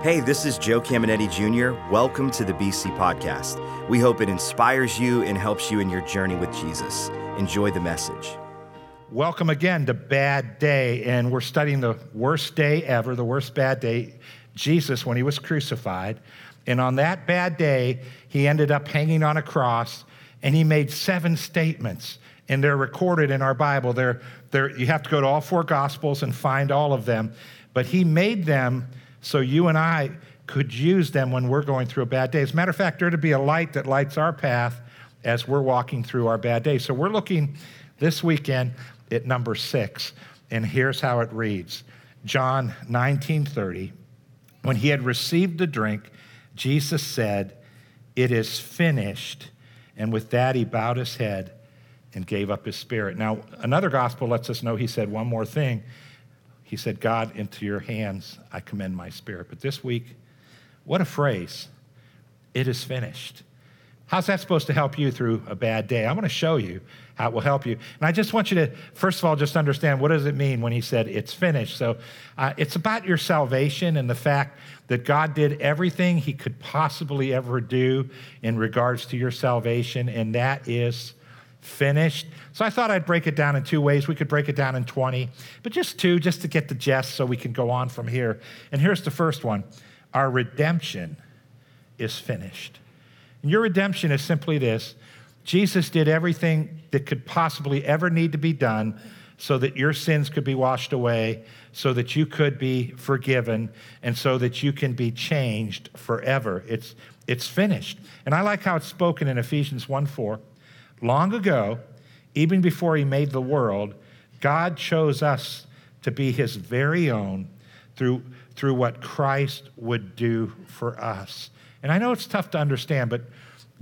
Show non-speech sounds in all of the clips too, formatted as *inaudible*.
Hey, this is Joe Caminiti Jr. Welcome to the BC Podcast. We hope it inspires you and helps you in your journey with Jesus. Enjoy the message. Welcome again to Bad Day, and we're studying the worst day ever, the worst bad day, Jesus when he was crucified. And on that bad day, he ended up hanging on a cross and he made seven statements. And they're recorded in our Bible. They're, they're, you have to go to all four Gospels and find all of them. But he made them so you and I could use them when we're going through a bad day. As a matter of fact, they're to be a light that lights our path as we're walking through our bad day. So we're looking this weekend at number six. And here's how it reads John 19 30. When he had received the drink, Jesus said, It is finished. And with that, he bowed his head and gave up his spirit. Now, another gospel lets us know he said one more thing. He said, God, into your hands I commend my spirit. But this week, what a phrase. It is finished. How's that supposed to help you through a bad day? I'm going to show you how it will help you. And I just want you to, first of all, just understand what does it mean when he said it's finished. So uh, it's about your salvation and the fact that God did everything he could possibly ever do in regards to your salvation, and that is finished. So I thought I'd break it down in two ways. We could break it down in 20, but just two, just to get the gist so we can go on from here. And here's the first one Our redemption is finished. And your redemption is simply this Jesus did everything that could possibly ever need to be done so that your sins could be washed away, so that you could be forgiven, and so that you can be changed forever. It's, it's finished. And I like how it's spoken in Ephesians 1 4. Long ago, even before he made the world, God chose us to be his very own through, through what Christ would do for us. And I know it's tough to understand, but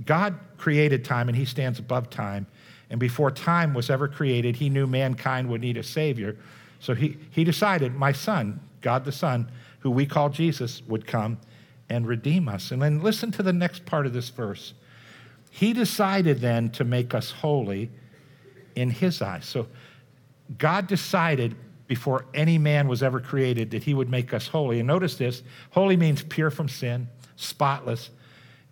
God created time and he stands above time. And before time was ever created, he knew mankind would need a Savior. So he, he decided, my son, God the Son, who we call Jesus, would come and redeem us. And then listen to the next part of this verse. He decided then to make us holy in his eyes. So God decided before any man was ever created that he would make us holy. And notice this holy means pure from sin, spotless.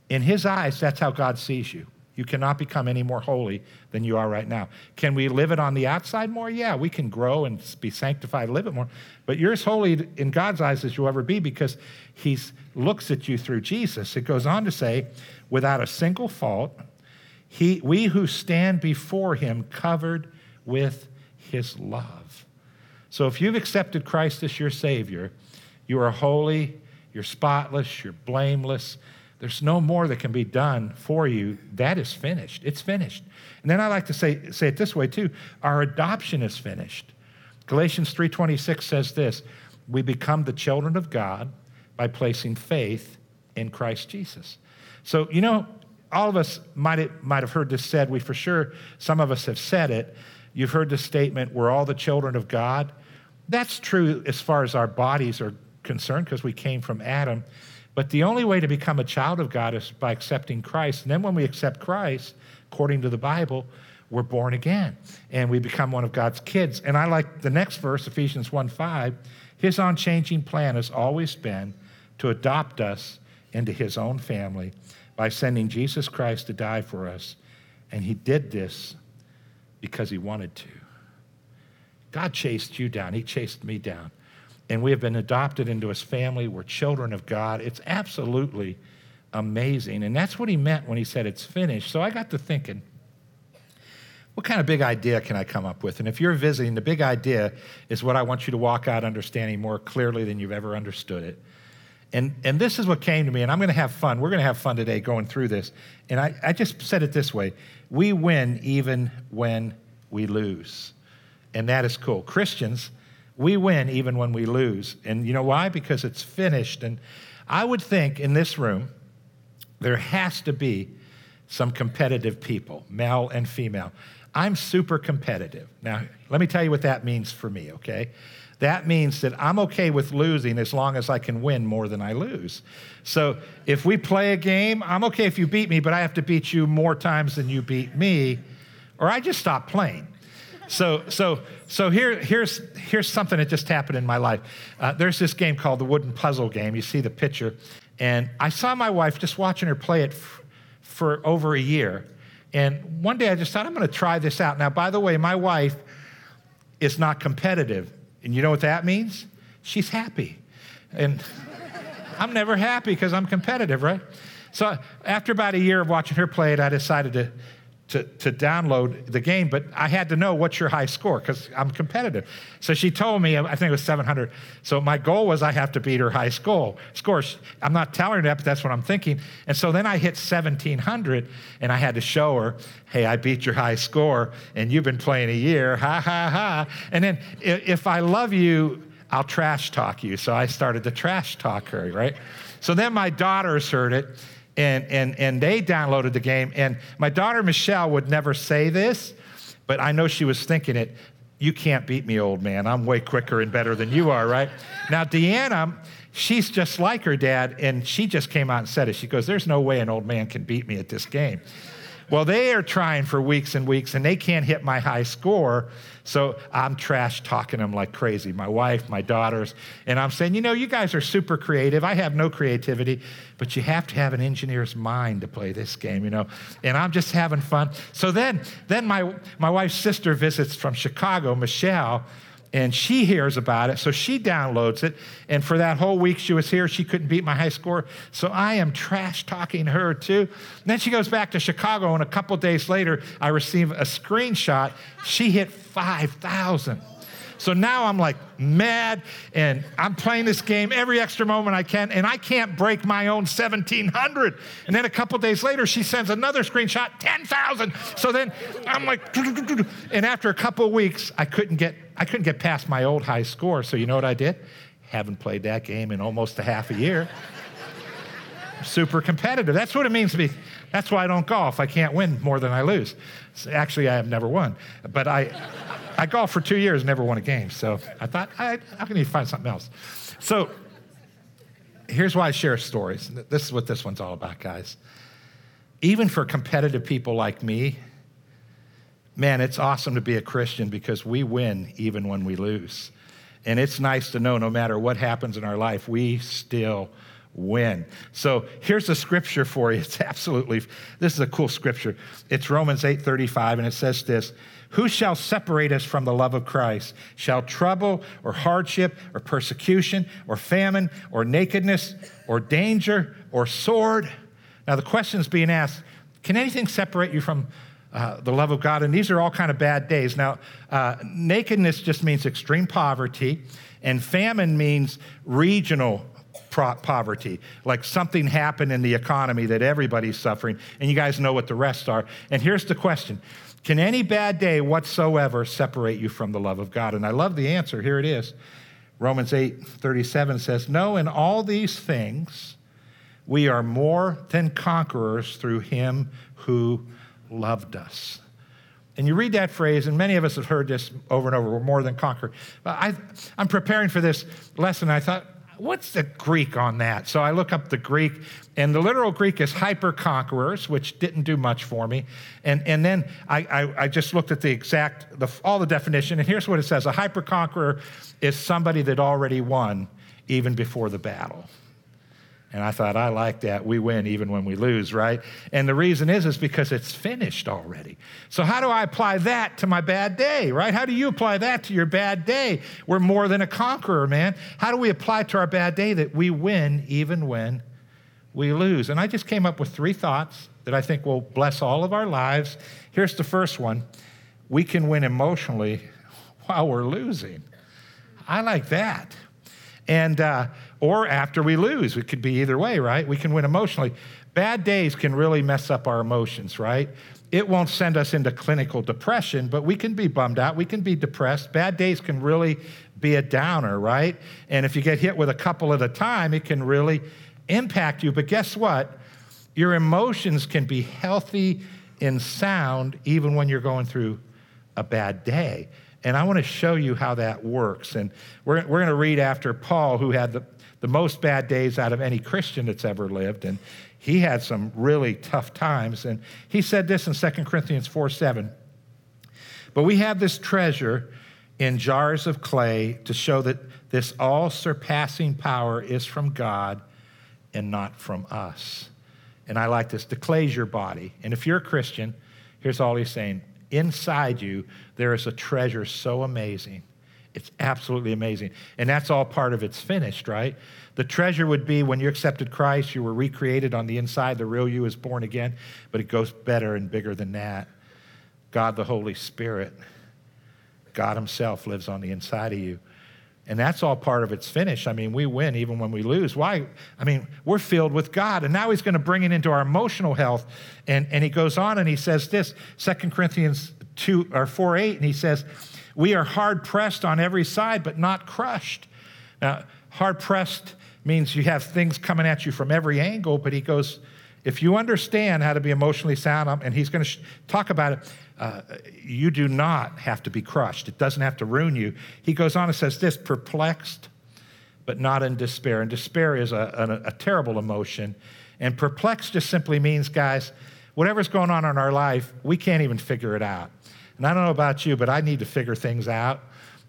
In his eyes, that's how God sees you. You cannot become any more holy than you are right now. Can we live it on the outside more? Yeah, we can grow and be sanctified, live it more. But you're as holy in God's eyes as you'll ever be because He looks at you through Jesus. It goes on to say, without a single fault, he, we who stand before Him covered with His love. So if you've accepted Christ as your Savior, you are holy, you're spotless, you're blameless there's no more that can be done for you. That is finished. It's finished. And then I like to say, say it this way too. Our adoption is finished. Galatians 3:26 says this: we become the children of God by placing faith in Christ Jesus. So, you know, all of us might might have heard this said. We for sure, some of us have said it. You've heard the statement, we're all the children of God. That's true as far as our bodies are concerned because we came from Adam. But the only way to become a child of God is by accepting Christ. And then when we accept Christ, according to the Bible, we're born again and we become one of God's kids. And I like the next verse, Ephesians 1 5. His unchanging plan has always been to adopt us into his own family by sending Jesus Christ to die for us. And he did this because he wanted to. God chased you down, he chased me down and we have been adopted into his family. We're children of God. It's absolutely amazing. And that's what he meant when he said it's finished. So I got to thinking, what kind of big idea can I come up with? And if you're visiting, the big idea is what I want you to walk out understanding more clearly than you've ever understood it. And, and this is what came to me, and I'm going to have fun. We're going to have fun today going through this. And I, I just said it this way we win even when we lose. And that is cool. Christians, we win even when we lose. And you know why? Because it's finished. And I would think in this room, there has to be some competitive people, male and female. I'm super competitive. Now, let me tell you what that means for me, okay? That means that I'm okay with losing as long as I can win more than I lose. So if we play a game, I'm okay if you beat me, but I have to beat you more times than you beat me, or I just stop playing. So, so, so here, here's, here's something that just happened in my life. Uh, there's this game called the Wooden Puzzle Game. You see the picture. And I saw my wife just watching her play it f- for over a year. And one day I just thought, I'm going to try this out. Now, by the way, my wife is not competitive. And you know what that means? She's happy. And *laughs* I'm never happy because I'm competitive, right? So after about a year of watching her play it, I decided to to, to download the game, but I had to know what's your high score because I'm competitive. So she told me, I think it was 700. So my goal was I have to beat her high score. Score. I'm not telling her that, but that's what I'm thinking. And so then I hit 1700, and I had to show her, hey, I beat your high score, and you've been playing a year, ha ha ha. And then if I love you, I'll trash talk you. So I started to trash talk her, right? So then my daughters heard it and, and, and they downloaded the game. And my daughter Michelle would never say this, but I know she was thinking it. You can't beat me, old man. I'm way quicker and better than you are, right? Now, Deanna, she's just like her dad, and she just came out and said it. She goes, There's no way an old man can beat me at this game. Well, they are trying for weeks and weeks, and they can't hit my high score. So I'm trash talking them like crazy. My wife, my daughters, and I'm saying, you know, you guys are super creative. I have no creativity, but you have to have an engineer's mind to play this game, you know. And I'm just having fun. So then, then my my wife's sister visits from Chicago, Michelle and she hears about it, so she downloads it. And for that whole week she was here, she couldn't beat my high score. So I am trash talking her too. And then she goes back to Chicago, and a couple days later, I receive a screenshot. She hit 5,000. So now I'm like mad and I'm playing this game every extra moment I can and I can't break my own 1700. And then a couple days later, she sends another screenshot 10,000. So then I'm like, *laughs* and after a couple weeks, I couldn't get, I couldn't get past my old high score. So you know what I did? Haven't played that game in almost a half a year. *laughs* Super competitive. That's what it means to be. That's why I don't golf. I can't win more than I lose. Actually, I have never won. But I, I golfed for two years, never won a game. So I thought, I, can you find something else? So here's why I share stories. This is what this one's all about, guys. Even for competitive people like me, man, it's awesome to be a Christian because we win even when we lose. And it's nice to know no matter what happens in our life, we still win. So here's a scripture for you. *laughs* It's absolutely, this is a cool scripture. It's Romans 8 35, and it says this who shall separate us from the love of Christ? Shall trouble or hardship or persecution or famine or nakedness or danger or sword? Now the question is being asked can anything separate you from uh, the love of God? And these are all kind of bad days. Now, uh, nakedness just means extreme poverty, and famine means regional poverty, like something happened in the economy that everybody's suffering, and you guys know what the rest are. And here's the question can any bad day whatsoever separate you from the love of God? And I love the answer. Here it is. Romans 8 37 says, No, in all these things, we are more than conquerors through him who loved us. And you read that phrase, and many of us have heard this over and over we're more than conquerors. I, I'm preparing for this lesson, I thought, what's the Greek on that? So I look up the Greek, and the literal Greek is hyper conquerors, which didn't do much for me. And, and then I, I, I just looked at the exact, the, all the definition, and here's what it says A hyper conqueror is somebody that already won even before the battle. And I thought, I like that. We win even when we lose, right? And the reason is, is because it's finished already. So how do I apply that to my bad day, right? How do you apply that to your bad day? We're more than a conqueror, man. How do we apply to our bad day that we win even when we lose? And I just came up with three thoughts that I think will bless all of our lives. Here's the first one. We can win emotionally *laughs* while we're losing. I like that. And, uh, or after we lose. It could be either way, right? We can win emotionally. Bad days can really mess up our emotions, right? It won't send us into clinical depression, but we can be bummed out. We can be depressed. Bad days can really be a downer, right? And if you get hit with a couple at a time, it can really impact you. But guess what? Your emotions can be healthy and sound even when you're going through a bad day. And I want to show you how that works. And we're, we're going to read after Paul, who had the, the most bad days out of any Christian that's ever lived. And he had some really tough times. And he said this in 2 Corinthians 4 7. But we have this treasure in jars of clay to show that this all surpassing power is from God and not from us. And I like this the clay's your body. And if you're a Christian, here's all he's saying inside you, there is a treasure so amazing. It's absolutely amazing. And that's all part of it's finished, right? The treasure would be when you accepted Christ, you were recreated on the inside, the real you is born again, but it goes better and bigger than that. God, the Holy Spirit, God Himself lives on the inside of you. And that's all part of its finish. I mean, we win even when we lose. Why? I mean, we're filled with God. And now he's going to bring it into our emotional health. And, and he goes on and he says this, 2 Corinthians 2 or 4 8, and he says, We are hard pressed on every side, but not crushed. Now, hard pressed means you have things coming at you from every angle, but he goes, if you understand how to be emotionally sound, and he's going to sh- talk about it, uh, you do not have to be crushed. It doesn't have to ruin you. He goes on and says this perplexed, but not in despair. And despair is a, a, a terrible emotion. And perplexed just simply means, guys, whatever's going on in our life, we can't even figure it out. And I don't know about you, but I need to figure things out.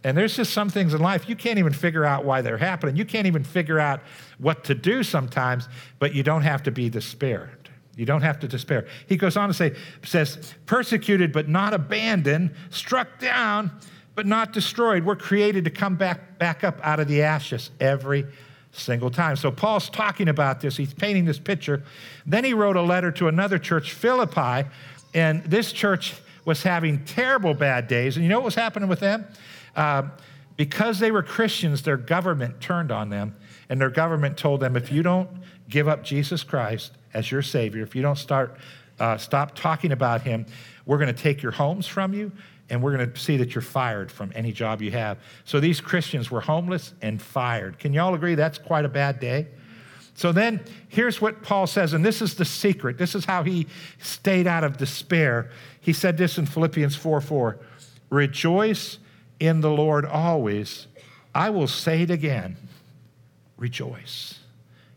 And there's just some things in life you can't even figure out why they're happening. You can't even figure out what to do sometimes, but you don't have to be despaired. You don't have to despair. He goes on to say, says, persecuted but not abandoned, struck down but not destroyed. We're created to come back, back up out of the ashes every single time. So Paul's talking about this. He's painting this picture. Then he wrote a letter to another church, Philippi, and this church was having terrible bad days. And you know what was happening with them? Uh, because they were Christians, their government turned on them, and their government told them if you don't give up Jesus Christ as your Savior, if you don't start, uh, stop talking about Him, we're going to take your homes from you, and we're going to see that you're fired from any job you have. So these Christians were homeless and fired. Can y'all agree that's quite a bad day? So then, here's what Paul says, and this is the secret. This is how he stayed out of despair. He said this in Philippians 4 4 Rejoice in the Lord always. I will say it again rejoice.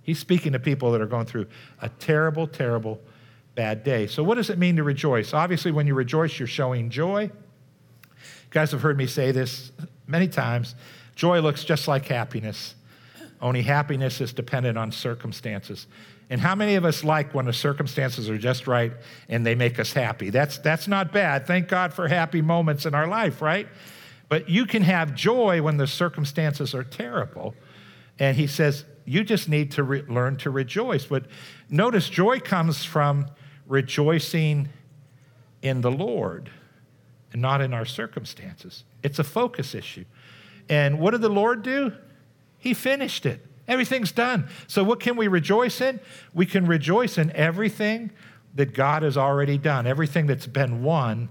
He's speaking to people that are going through a terrible, terrible bad day. So, what does it mean to rejoice? Obviously, when you rejoice, you're showing joy. You guys have heard me say this many times. Joy looks just like happiness, only happiness is dependent on circumstances. And how many of us like when the circumstances are just right and they make us happy? That's, that's not bad. Thank God for happy moments in our life, right? But you can have joy when the circumstances are terrible. And he says, you just need to re- learn to rejoice. But notice joy comes from rejoicing in the Lord and not in our circumstances. It's a focus issue. And what did the Lord do? He finished it. Everything's done. So, what can we rejoice in? We can rejoice in everything that God has already done, everything that's been won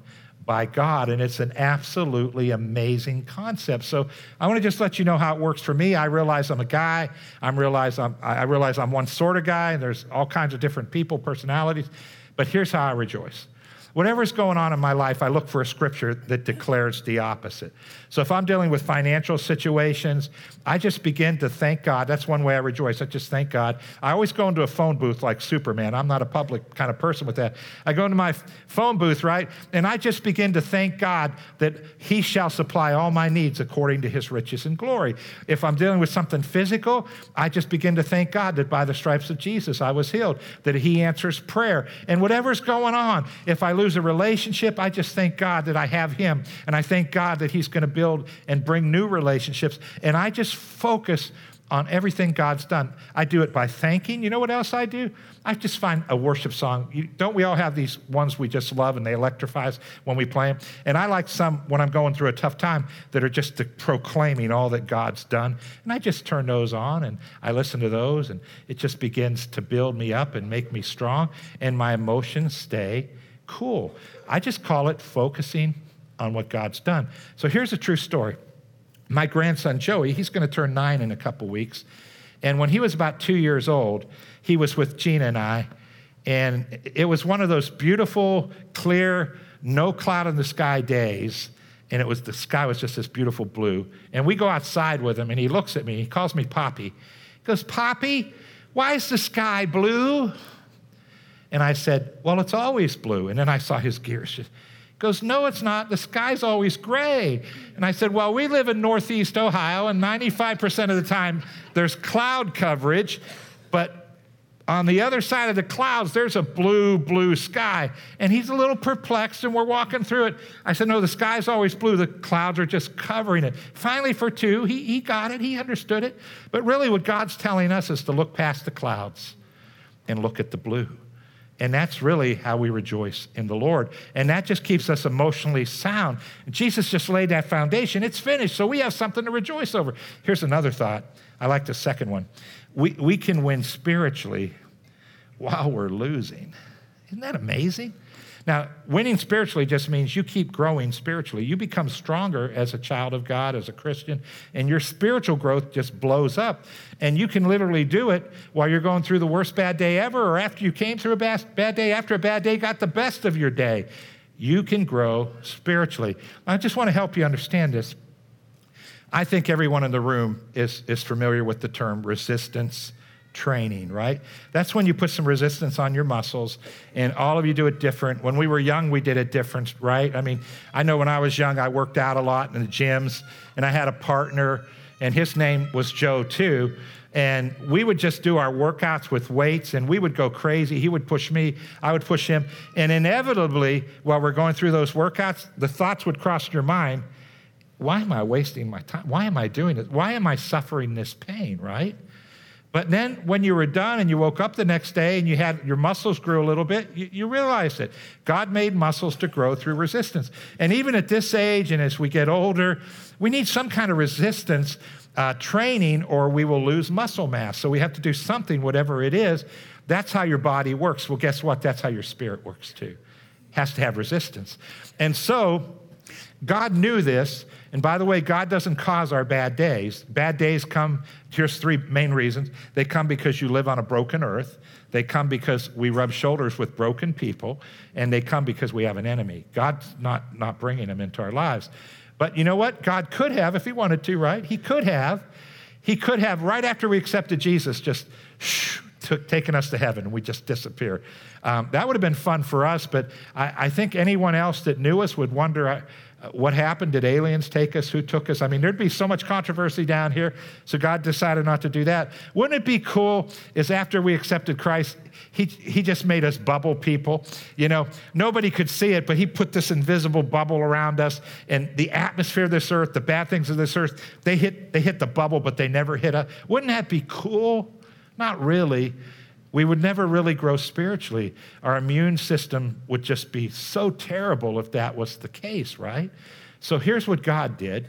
by God. And it's an absolutely amazing concept. So I want to just let you know how it works for me. I realize I'm a guy. I'm realize I'm, I realize I'm one sort of guy, and there's all kinds of different people, personalities. But here's how I rejoice. Whatever's going on in my life, I look for a scripture that declares the opposite. So if I'm dealing with financial situations, I just begin to thank God. That's one way I rejoice. I just thank God. I always go into a phone booth like Superman. I'm not a public kind of person with that. I go into my phone booth, right? And I just begin to thank God that He shall supply all my needs according to His riches and glory. If I'm dealing with something physical, I just begin to thank God that by the stripes of Jesus I was healed, that He answers prayer. And whatever's going on, if I lose a relationship, I just thank God that I have Him. And I thank God that He's going to build and bring new relationships. And I just focus on everything God's done. I do it by thanking. You know what else I do? I just find a worship song. You, don't we all have these ones we just love and they electrify us when we play them? And I like some when I'm going through a tough time that are just proclaiming all that God's done. And I just turn those on and I listen to those and it just begins to build me up and make me strong. And my emotions stay cool. I just call it focusing on what God's done. So here's a true story. My grandson Joey, he's going to turn nine in a couple weeks. And when he was about two years old, he was with Gina and I. And it was one of those beautiful, clear, no cloud in the sky days. And it was the sky was just this beautiful blue. And we go outside with him, and he looks at me. He calls me Poppy. He goes, Poppy, why is the sky blue? And I said, Well, it's always blue. And then I saw his gears just goes, No, it's not. The sky's always gray. And I said, Well, we live in Northeast Ohio, and 95% of the time there's cloud coverage, but on the other side of the clouds, there's a blue, blue sky. And he's a little perplexed, and we're walking through it. I said, No, the sky's always blue. The clouds are just covering it. Finally, for two, he, he got it, he understood it. But really, what God's telling us is to look past the clouds and look at the blue. And that's really how we rejoice in the Lord. And that just keeps us emotionally sound. Jesus just laid that foundation. It's finished, so we have something to rejoice over. Here's another thought. I like the second one. We, we can win spiritually while we're losing. Isn't that amazing? Now, winning spiritually just means you keep growing spiritually. You become stronger as a child of God, as a Christian, and your spiritual growth just blows up. And you can literally do it while you're going through the worst bad day ever, or after you came through a bad, bad day, after a bad day got the best of your day. You can grow spiritually. I just want to help you understand this. I think everyone in the room is, is familiar with the term resistance training, right? That's when you put some resistance on your muscles, and all of you do it different. When we were young, we did it different, right? I mean, I know when I was young, I worked out a lot in the gyms, and I had a partner, and his name was Joe too. And we would just do our workouts with weights, and we would go crazy. He would push me, I would push him. And inevitably, while we're going through those workouts, the thoughts would cross your mind why am I wasting my time? Why am I doing this? Why am I suffering this pain, right? But then when you were done and you woke up the next day and you had your muscles grew a little bit, you, you realized it. God made muscles to grow through resistance. And even at this age and as we get older, we need some kind of resistance uh, training or we will lose muscle mass. So we have to do something, whatever it is. That's how your body works. Well, guess what? That's how your spirit works too. Has to have resistance. And so God knew this and by the way, God doesn't cause our bad days. Bad days come, here's three main reasons. They come because you live on a broken earth, they come because we rub shoulders with broken people, and they come because we have an enemy. God's not, not bringing them into our lives. But you know what? God could have, if He wanted to, right? He could have. He could have, right after we accepted Jesus, just shh, took, taken us to heaven and we just disappear. Um, that would have been fun for us, but I, I think anyone else that knew us would wonder what happened? Did aliens take us? Who took us? I mean, there'd be so much controversy down here. So God decided not to do that. Wouldn't it be cool is after we accepted Christ, he, he just made us bubble people. You know, nobody could see it, but he put this invisible bubble around us. And the atmosphere of this earth, the bad things of this earth, they hit, they hit the bubble, but they never hit us. Wouldn't that be cool? Not really. We would never really grow spiritually. Our immune system would just be so terrible if that was the case, right? So here's what God did.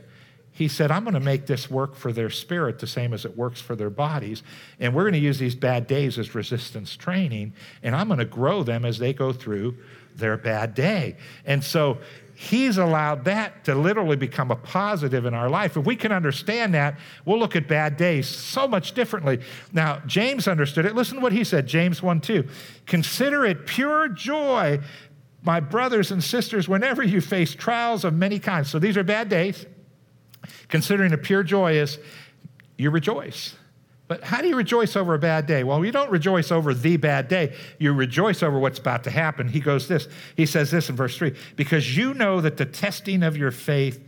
He said, I'm going to make this work for their spirit the same as it works for their bodies. And we're going to use these bad days as resistance training. And I'm going to grow them as they go through their bad day. And so He's allowed that to literally become a positive in our life. If we can understand that, we'll look at bad days so much differently. Now, James understood it. Listen to what he said James 1 2. Consider it pure joy, my brothers and sisters, whenever you face trials of many kinds. So these are bad days. Considering a pure joy is you rejoice. But how do you rejoice over a bad day? Well, you don't rejoice over the bad day. You rejoice over what's about to happen. He goes this. He says this in verse 3 because you know that the testing of your faith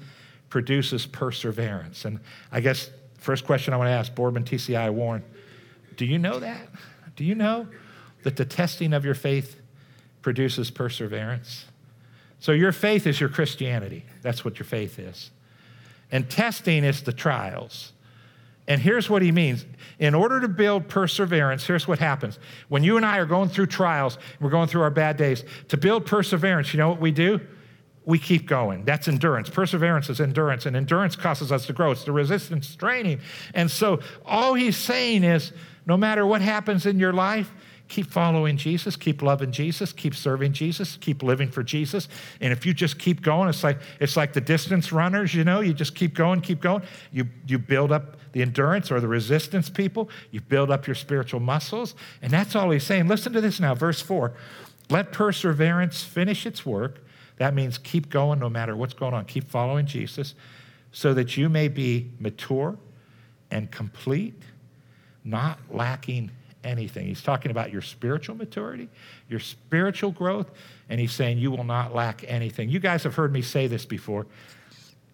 produces perseverance. And I guess first question I want to ask Boardman TCI Warren, do you know that? Do you know that the testing of your faith produces perseverance? So your faith is your Christianity. That's what your faith is. And testing is the trials. And here's what he means. In order to build perseverance, here's what happens. When you and I are going through trials, we're going through our bad days, to build perseverance, you know what we do? We keep going. That's endurance. Perseverance is endurance, and endurance causes us to grow. It's the resistance training. And so all he's saying is no matter what happens in your life, keep following Jesus, keep loving Jesus, keep serving Jesus, keep living for Jesus. And if you just keep going, it's like it's like the distance runners, you know, you just keep going, keep going. You you build up the endurance or the resistance people. You build up your spiritual muscles. And that's all he's saying. Listen to this now, verse 4. Let perseverance finish its work. That means keep going no matter what's going on. Keep following Jesus so that you may be mature and complete, not lacking anything. He's talking about your spiritual maturity, your spiritual growth, and he's saying you will not lack anything. You guys have heard me say this before.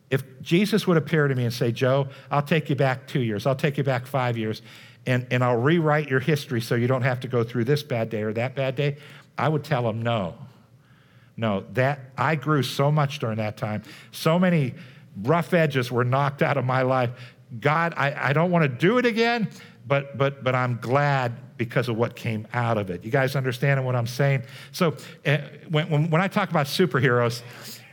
If Jesus would appear to me and say, Joe, I'll take you back two years, I'll take you back five years, and, and I'll rewrite your history so you don't have to go through this bad day or that bad day, I would tell him no. No, that I grew so much during that time. So many rough edges were knocked out of my life. God, I, I don't want to do it again, but but but I'm glad because of what came out of it. You guys understand what I'm saying? So uh, when, when, when I talk about superheroes,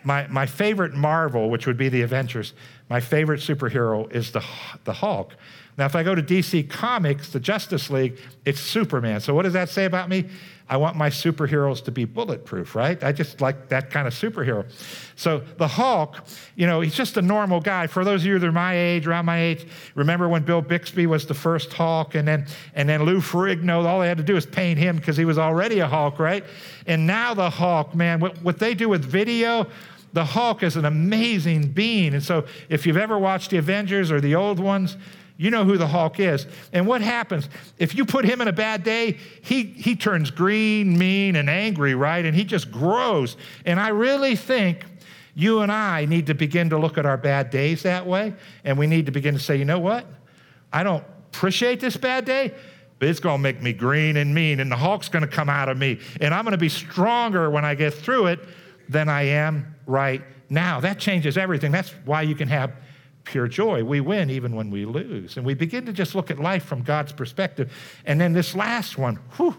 my, my favorite Marvel, which would be the Avengers, my favorite superhero is the, the Hulk. Now, if I go to DC Comics, the Justice League, it's Superman. So, what does that say about me? I want my superheroes to be bulletproof, right? I just like that kind of superhero. So the Hulk, you know, he's just a normal guy. For those of you that are my age, around my age, remember when Bill Bixby was the first Hulk, and then and then Lou Ferrigno, all they had to do was paint him because he was already a Hulk, right? And now the Hulk, man, what, what they do with video, the Hulk is an amazing being. And so if you've ever watched the Avengers or the old ones, you know who the Hulk is. And what happens? If you put him in a bad day, he, he turns green, mean, and angry, right? And he just grows. And I really think you and I need to begin to look at our bad days that way. And we need to begin to say, you know what? I don't appreciate this bad day, but it's going to make me green and mean. And the Hulk's going to come out of me. And I'm going to be stronger when I get through it than I am right now. That changes everything. That's why you can have pure joy. We win even when we lose. And we begin to just look at life from God's perspective. And then this last one, whew,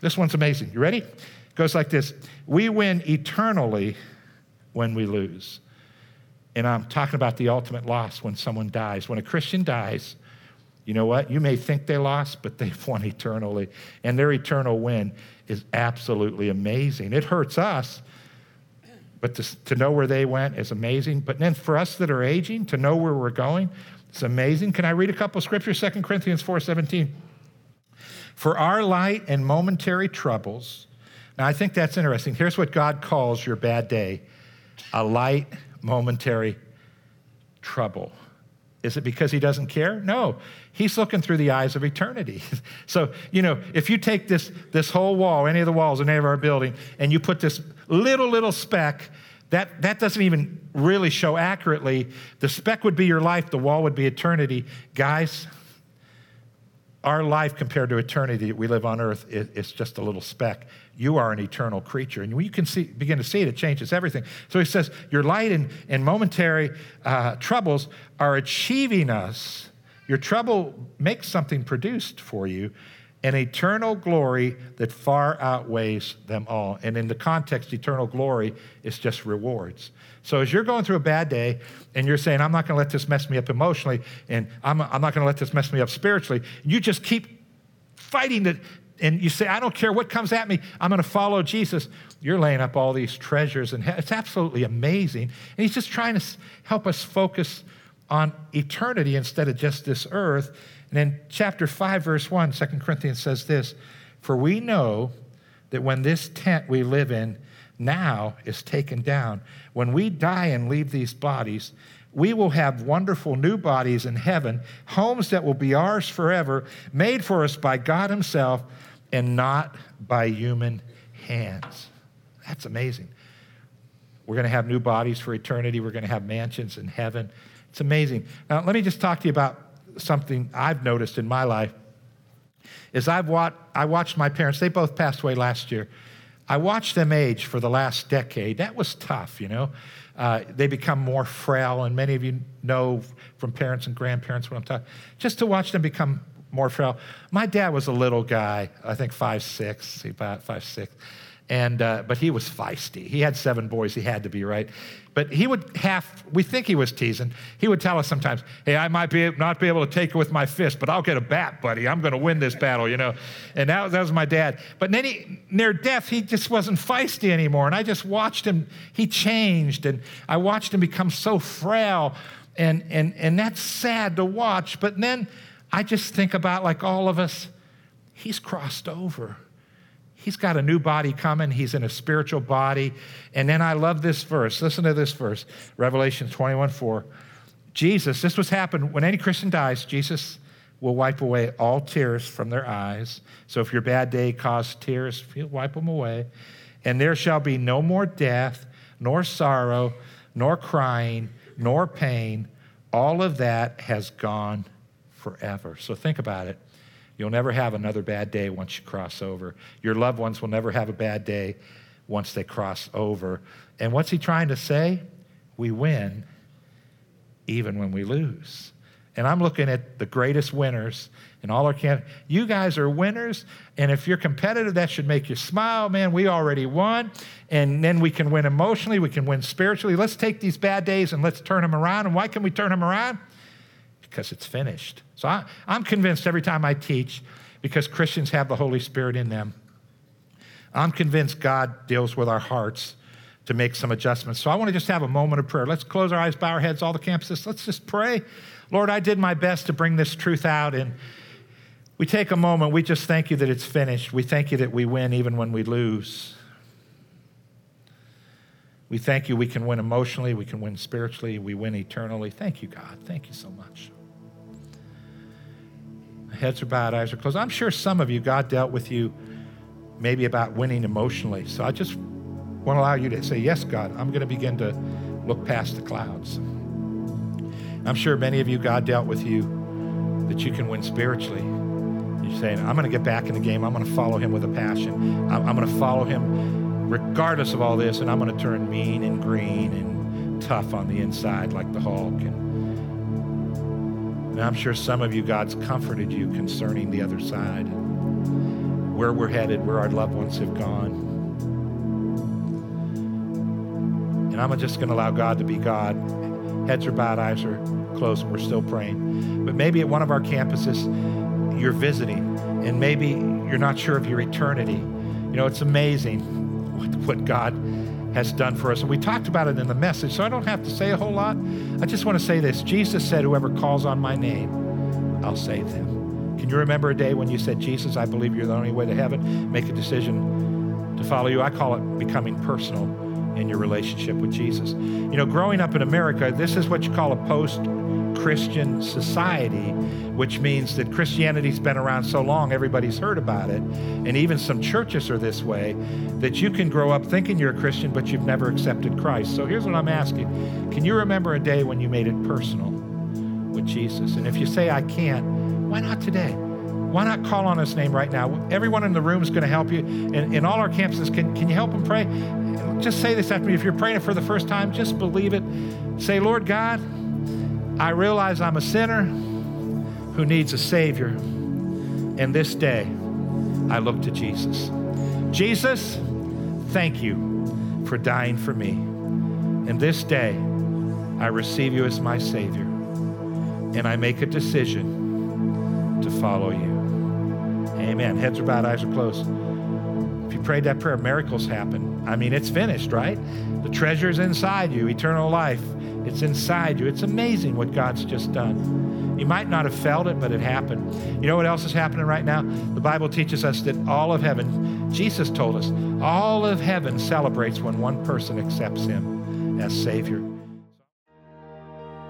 this one's amazing. You ready? It goes like this We win eternally when we lose. And I'm talking about the ultimate loss when someone dies. When a Christian dies, you know what? You may think they lost, but they've *laughs* won eternally. And their eternal win is absolutely amazing. It hurts us but to, to know where they went is amazing. But then for us that are aging, to know where we're going, it's amazing. Can I read a couple of scriptures? 2 Corinthians 4:17. For our light and momentary troubles. Now I think that's interesting. Here's what God calls your bad day. A light momentary trouble. Is it because he doesn't care? No. He's looking through the eyes of eternity. *laughs* so, you know, if you take this, this whole wall, any of the walls in any of our building, and you put this little, little speck, that, that doesn't even really show accurately. The speck would be your life, the wall would be eternity. Guys, our life compared to eternity we live on earth is, just a little speck. You are an eternal creature. And when you can see, begin to see it, it changes everything. So he says, Your light and, and momentary uh, troubles are achieving us. Your trouble makes something produced for you an eternal glory that far outweighs them all. And in the context, eternal glory is just rewards. So as you're going through a bad day and you're saying, I'm not going to let this mess me up emotionally, and I'm, I'm not going to let this mess me up spiritually, you just keep fighting it. And you say, I don't care what comes at me, I'm going to follow Jesus. You're laying up all these treasures, and it's absolutely amazing. And he's just trying to help us focus on eternity instead of just this earth. And in chapter 5, verse 1, 2 Corinthians says this For we know that when this tent we live in now is taken down, when we die and leave these bodies, we will have wonderful new bodies in heaven, homes that will be ours forever, made for us by God Himself and not by human hands. That's amazing. We're going to have new bodies for eternity. We're going to have mansions in heaven. It's amazing. Now, let me just talk to you about something I've noticed in my life is I've watched, I watched my parents, they both passed away last year. I watched them age for the last decade. That was tough, you know. Uh, they become more frail, and many of you know from parents and grandparents what I'm talking. Just to watch them become more frail. My dad was a little guy, I think five six, about five six, and uh, but he was feisty. He had seven boys. He had to be right. But he would have, we think he was teasing. He would tell us sometimes, hey, I might be not be able to take it with my fist, but I'll get a bat, buddy. I'm going to win this battle, you know. And that, that was my dad. But then he, near death, he just wasn't feisty anymore. And I just watched him, he changed. And I watched him become so frail. And, and, and that's sad to watch. But then I just think about, like all of us, he's crossed over. He's got a new body coming. He's in a spiritual body. And then I love this verse. Listen to this verse Revelation 21 4. Jesus, this was happened when any Christian dies, Jesus will wipe away all tears from their eyes. So if your bad day caused tears, he'll wipe them away. And there shall be no more death, nor sorrow, nor crying, nor pain. All of that has gone forever. So think about it. You'll never have another bad day once you cross over. Your loved ones will never have a bad day once they cross over. And what's he trying to say? We win even when we lose. And I'm looking at the greatest winners in all our camp. You guys are winners. And if you're competitive, that should make you smile. Man, we already won. And then we can win emotionally, we can win spiritually. Let's take these bad days and let's turn them around. And why can we turn them around? Because it's finished. So I, I'm convinced every time I teach, because Christians have the Holy Spirit in them, I'm convinced God deals with our hearts to make some adjustments. So I want to just have a moment of prayer. Let's close our eyes, bow our heads, all the campuses. Let's just pray. Lord, I did my best to bring this truth out. And we take a moment. We just thank you that it's finished. We thank you that we win even when we lose. We thank you we can win emotionally, we can win spiritually, we win eternally. Thank you, God. Thank you so much. Heads are bowed, eyes are closed. I'm sure some of you, God dealt with you maybe about winning emotionally. So I just want to allow you to say, Yes, God, I'm going to begin to look past the clouds. I'm sure many of you, God dealt with you that you can win spiritually. You're saying, I'm going to get back in the game. I'm going to follow him with a passion. I'm, I'm going to follow him regardless of all this, and I'm going to turn mean and green and tough on the inside like the Hulk. And, and I'm sure some of you, God's comforted you concerning the other side, where we're headed, where our loved ones have gone. And I'm just going to allow God to be God Heads are bowed, eyes are closed, and we're still praying. But maybe at one of our campuses, you're visiting, and maybe you're not sure of your eternity. You know, it's amazing what God has done for us. And we talked about it in the message, so I don't have to say a whole lot. I just want to say this Jesus said, Whoever calls on my name, I'll save them. Can you remember a day when you said, Jesus, I believe you're the only way to heaven? Make a decision to follow you. I call it becoming personal in your relationship with Jesus. You know, growing up in America, this is what you call a post Christian society, which means that Christianity's been around so long, everybody's heard about it. And even some churches are this way that you can grow up thinking you're a Christian, but you've never accepted Christ. So here's what I'm asking Can you remember a day when you made it personal with Jesus? And if you say, I can't, why not today? Why not call on his name right now? Everyone in the room is going to help you. And in all our campuses, can, can you help them pray? Just say this after me. If you're praying it for the first time, just believe it. Say, Lord God, I realize I'm a sinner who needs a Savior. And this day, I look to Jesus. Jesus, thank you for dying for me. And this day, I receive you as my Savior. And I make a decision to follow you. Amen. Heads are bowed, eyes are closed. If you prayed that prayer, miracles happen. I mean, it's finished, right? The treasure's inside you, eternal life. It's inside you. It's amazing what God's just done. You might not have felt it, but it happened. You know what else is happening right now? The Bible teaches us that all of heaven, Jesus told us, all of heaven celebrates when one person accepts him as Savior.